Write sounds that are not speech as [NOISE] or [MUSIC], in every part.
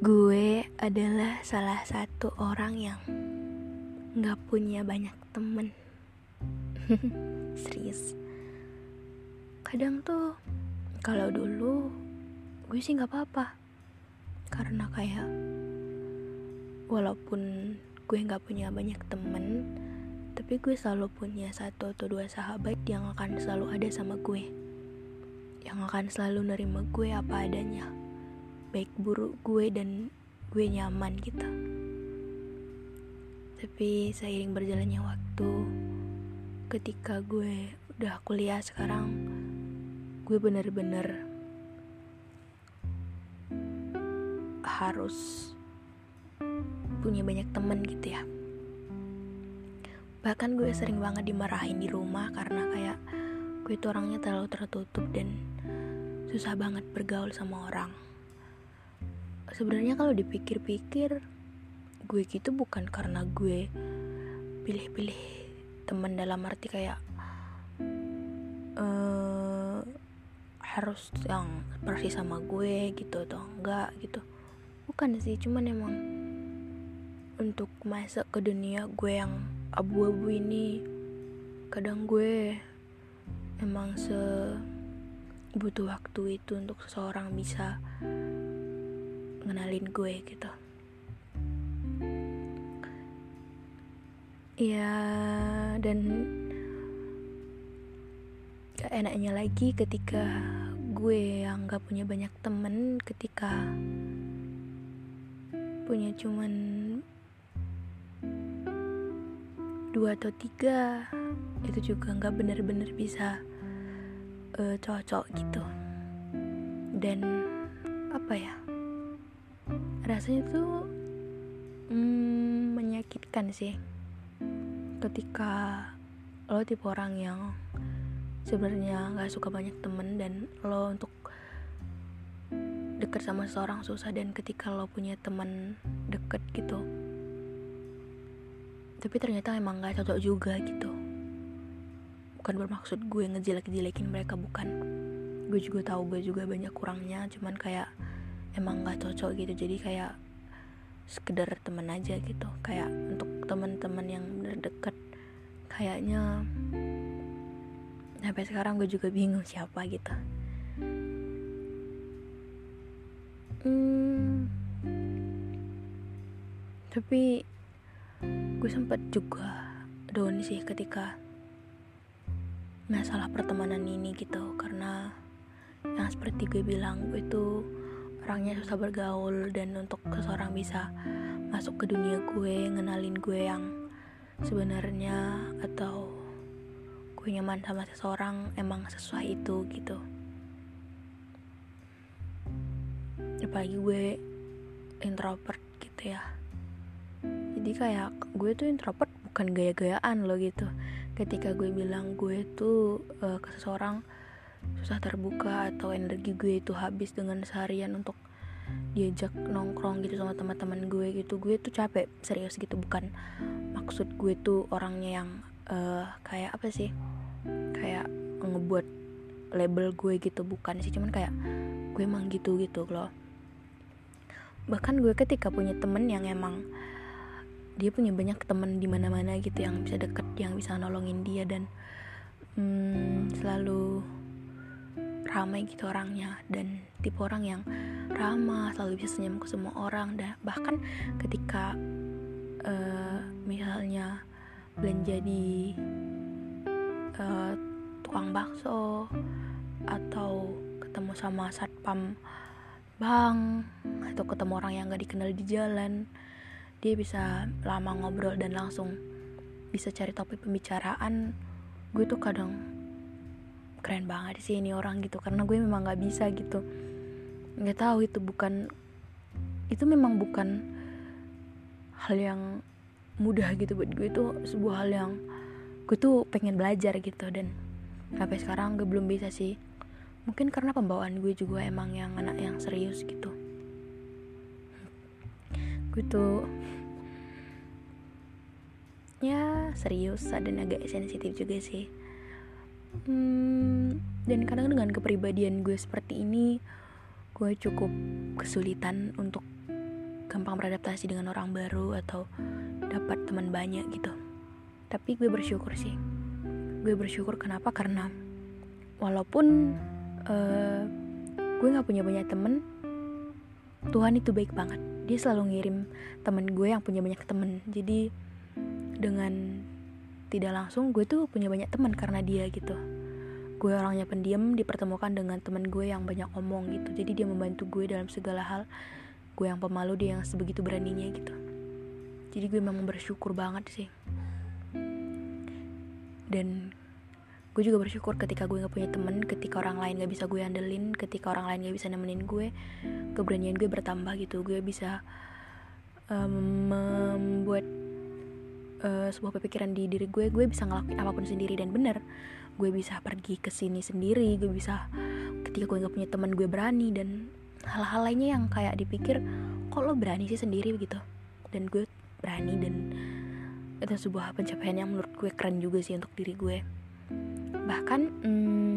Gue adalah salah satu orang yang nggak punya banyak temen. [LAUGHS] Serius. Kadang tuh kalau dulu gue sih nggak apa-apa karena kayak walaupun gue nggak punya banyak temen tapi gue selalu punya satu atau dua sahabat yang akan selalu ada sama gue yang akan selalu nerima gue apa adanya baik buruk gue dan gue nyaman gitu. Tapi seiring berjalannya waktu ketika gue udah kuliah sekarang gue bener-bener harus punya banyak temen gitu ya. Bahkan gue sering banget dimarahin di rumah karena kayak gue itu orangnya terlalu tertutup dan susah banget bergaul sama orang sebenarnya kalau dipikir-pikir gue gitu bukan karena gue pilih-pilih teman dalam arti kayak eh harus yang persis sama gue gitu atau enggak gitu. Bukan sih cuman emang untuk masuk ke dunia gue yang abu-abu ini kadang gue emang se butuh waktu itu untuk seseorang bisa ngenalin gue gitu. Ya dan gak enaknya lagi ketika gue yang gak punya banyak temen ketika punya cuman dua atau tiga itu juga nggak bener-bener bisa uh, cocok gitu. Dan apa ya rasanya tuh mm, menyakitkan sih. Ketika lo tipe orang yang sebenarnya nggak suka banyak temen dan lo untuk deket sama seseorang susah dan ketika lo punya teman deket gitu tapi ternyata emang nggak cocok juga gitu. Bukan bermaksud gue ngejelek-jelekin mereka bukan. Gue juga tahu gue juga banyak kurangnya cuman kayak emang nggak cocok gitu. Jadi kayak sekedar temen aja gitu. Kayak untuk teman-teman yang bener deket kayaknya sampai sekarang gue juga bingung siapa gitu. Hmm, tapi gue sempat juga down sih ketika masalah pertemanan ini gitu. Karena yang seperti gue bilang gue itu orangnya susah bergaul dan untuk seseorang bisa masuk ke dunia gue ngenalin gue yang sebenarnya atau gue nyaman sama seseorang emang sesuai itu gitu. Apalagi gue introvert gitu ya. Jadi kayak gue tuh introvert bukan gaya-gayaan loh gitu. Ketika gue bilang gue tuh uh, ke seseorang susah terbuka atau energi gue itu habis dengan seharian untuk diajak nongkrong gitu sama teman-teman gue gitu. Gue tuh capek serius gitu. Bukan maksud gue tuh orangnya yang uh, kayak apa sih? Kayak ngebuat label gue gitu. Bukan sih cuman kayak gue emang gitu gitu loh. Bahkan gue ketika punya temen yang emang dia punya banyak temen di mana mana gitu yang bisa deket yang bisa nolongin dia dan hmm, selalu ramai gitu orangnya. Dan tipe orang yang ramah selalu bisa senyum ke semua orang dan bahkan ketika uh, misalnya belanja di uh, tukang bakso atau ketemu sama satpam bang atau ketemu orang yang gak dikenal di jalan dia bisa lama ngobrol dan langsung bisa cari topik pembicaraan. Gue tuh kadang keren banget sih ini orang gitu karena gue memang gak bisa gitu. Nggak tahu itu bukan itu memang bukan hal yang mudah gitu buat gue. Itu sebuah hal yang gue tuh pengen belajar gitu dan sampai sekarang gue belum bisa sih. Mungkin karena pembawaan gue juga emang yang anak yang serius gitu. Gue tuh ya serius dan agak sensitif juga sih hmm, dan kadang dengan kepribadian gue seperti ini gue cukup kesulitan untuk gampang beradaptasi dengan orang baru atau dapat teman banyak gitu. Tapi gue bersyukur sih. Gue bersyukur kenapa? Karena walaupun uh, gue nggak punya banyak temen Tuhan itu baik banget. Dia selalu ngirim temen gue yang punya banyak temen jadi dengan tidak langsung gue tuh punya banyak teman karena dia gitu. Gue orangnya pendiam dipertemukan dengan temen gue yang banyak omong gitu. Jadi dia membantu gue dalam segala hal. Gue yang pemalu dia yang sebegitu beraninya gitu. Jadi gue memang bersyukur banget sih. Dan gue juga bersyukur ketika gue gak punya temen ketika orang lain gak bisa gue andelin ketika orang lain gak bisa nemenin gue keberanian gue bertambah gitu. Gue bisa um, membuat uh, sebuah pemikiran di diri gue gue bisa ngelakuin apa pun sendiri dan bener. Gue bisa pergi ke sini sendiri gue bisa ketika gue gak punya teman gue berani dan hal-hal lainnya yang kayak dipikir kok lo berani sih sendiri? gitu. Dan gue berani dan itu sebuah pencapaian yang menurut gue keren juga sih untuk diri gue. Bahkan hmm,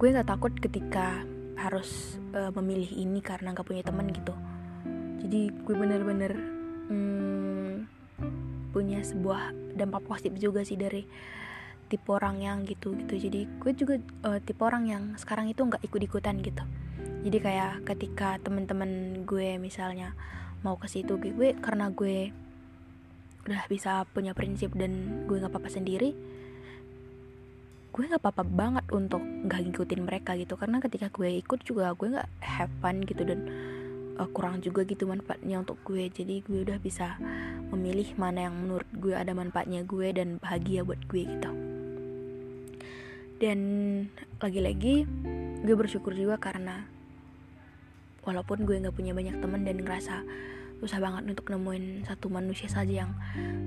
gue nggak takut ketika harus uh, memilih ini karena nggak punya teman gitu. Jadi gue bener-bener hmm, punya sebuah dampak positif juga sih dari tipe orang yang gitu gitu. Jadi gue juga uh, tipe orang yang sekarang itu nggak ikut-ikutan gitu. Jadi kayak ketika temen-temen gue misalnya mau ke situ gue karena gue udah bisa punya prinsip dan gue nggak apa-apa sendiri gue nggak apa-apa banget untuk nggak ngikutin mereka gitu. Karena ketika gue ikut juga gue nggak have fun gitu dan uh, kurang juga gitu manfaatnya untuk gue. Jadi gue udah bisa memilih mana yang menurut gue ada manfaatnya gue dan bahagia buat gue gitu. Dan lagi-lagi gue bersyukur juga karena walaupun gue nggak punya banyak teman dan ngerasa susah banget untuk nemuin satu manusia saja yang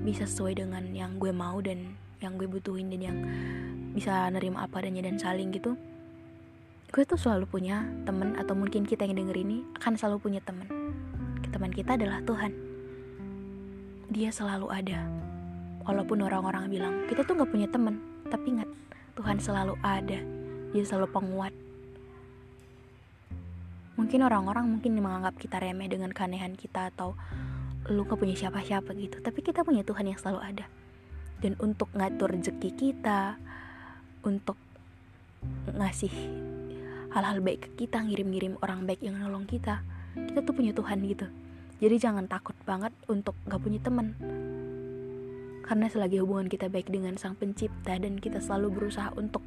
bisa sesuai dengan yang gue mau dan yang gue butuhin dan yang bisa nerima apa adanya dan saling gitu gue tuh selalu punya temen atau mungkin kita yang denger ini akan selalu punya temen. Teman kita adalah Tuhan. Dia selalu ada. Walaupun orang-orang bilang kita tuh gak punya temen tapi ingat Tuhan selalu ada. Dia selalu penguat. Mungkin orang-orang mungkin menganggap kita remeh dengan keanehan kita atau lu gak punya siapa-siapa gitu tapi kita punya Tuhan yang selalu ada. Dan untuk ngatur rezeki kita untuk ngasih hal-hal baik ke kita ngirim-ngirim orang baik yang nolong kita. Kita tuh punya Tuhan gitu. Jadi jangan takut banget untuk gak punya teman. Karena selagi hubungan kita baik dengan sang pencipta dan kita selalu berusaha untuk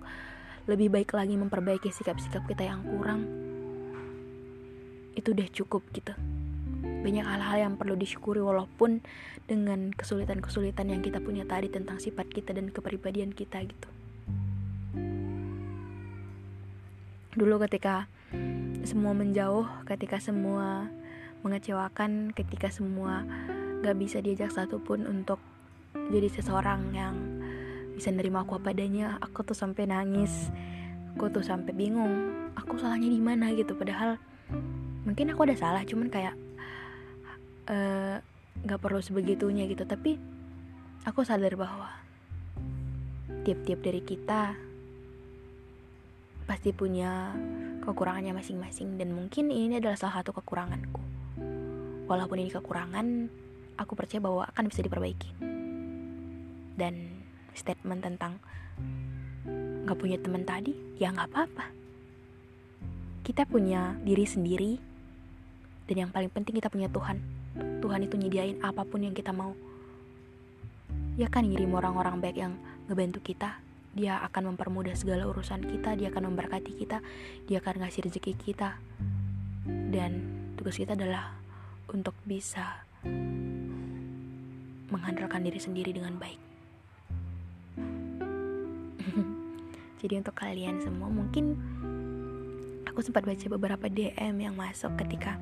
lebih baik lagi memperbaiki sikap-sikap kita yang kurang itu udah cukup gitu. Banyak hal-hal yang perlu disyukuri walaupun dengan kesulitan-kesulitan yang kita punya tadi tentang sifat kita dan kepribadian kita gitu dulu ketika semua menjauh ketika semua mengecewakan ketika semua gak bisa diajak satupun untuk jadi seseorang yang bisa nerima aku apa adanya aku tuh sampai nangis aku tuh sampai bingung aku salahnya di mana gitu. Padahal mungkin aku udah salah cuman kayak uh, perlu sebegitunya gitu. Tapi aku sadar bahwa tiap-tiap dari kita pasti punya kekurangannya masing-masing dan mungkin ini adalah salah satu kekuranganku. Walaupun ini kekurangan aku percaya bahwa akan bisa diperbaiki. Dan statement tentang nggak punya teman tadi ya nggak apa-apa. Kita punya diri sendiri dan yang paling penting kita punya Tuhan. Tuhan itu nyediain apa pun yang kita mau. Ya kan ngirim orang-orang baik yang ngebantu kita dia akan mempermudah segala urusan kita dia akan memberkati kita dia akan ngasih rezeki kita. Dan tugas kita adalah untuk bisa mengandalkan diri sendiri dengan baik. [LAUGHS] Jadi untuk kalian semua mungkin aku sempat baca beberapa DM yang masuk ketika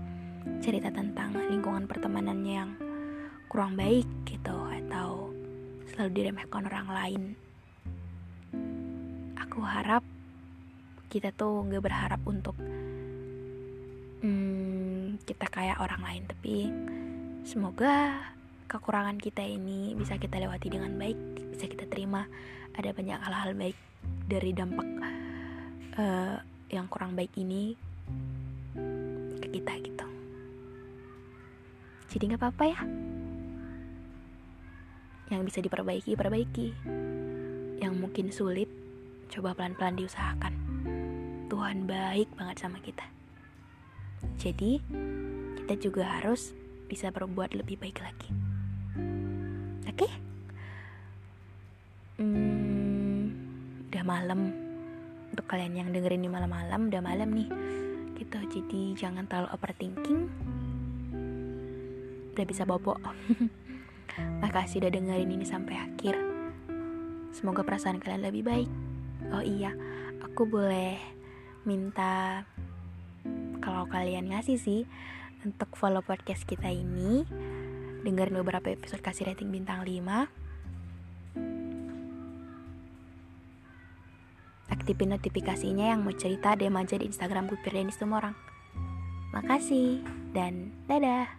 cerita tentang lingkungan pertemanannya yang kurang baik gitu atau selalu diremehkan orang lain aku harap kita tuh nggak berharap untuk hmm, kita kayak orang lain. Tapi semoga kekurangan kita ini bisa kita lewati dengan baik bisa kita terima. Ada banyak hal-hal baik dari dampak uh, yang kurang baik ini ke kita gitu. Jadi nggak apa-apa ya. Yang bisa diperbaiki perbaiki. Yang mungkin sulit coba pelan-pelan diusahakan. Tuhan baik banget sama kita. Jadi kita juga harus bisa berbuat lebih baik lagi. Oke? Okay? hmm, udah malam. Untuk kalian yang dengerin di malam-malam udah malam nih. Gitu jadi jangan terlalu overthinking. Udah bisa bobo. [LAUGHS] Makasih udah dengerin ini sampai akhir. Semoga perasaan kalian lebih baik oh iya aku boleh minta kalau kalian ngasih sih untuk follow podcast kita ini. Dengerin beberapa episode kasih rating bintang 5 aktifin notifikasinya yang mau cerita DM aja di Instagram gue Firdanis orang makasih dan dadah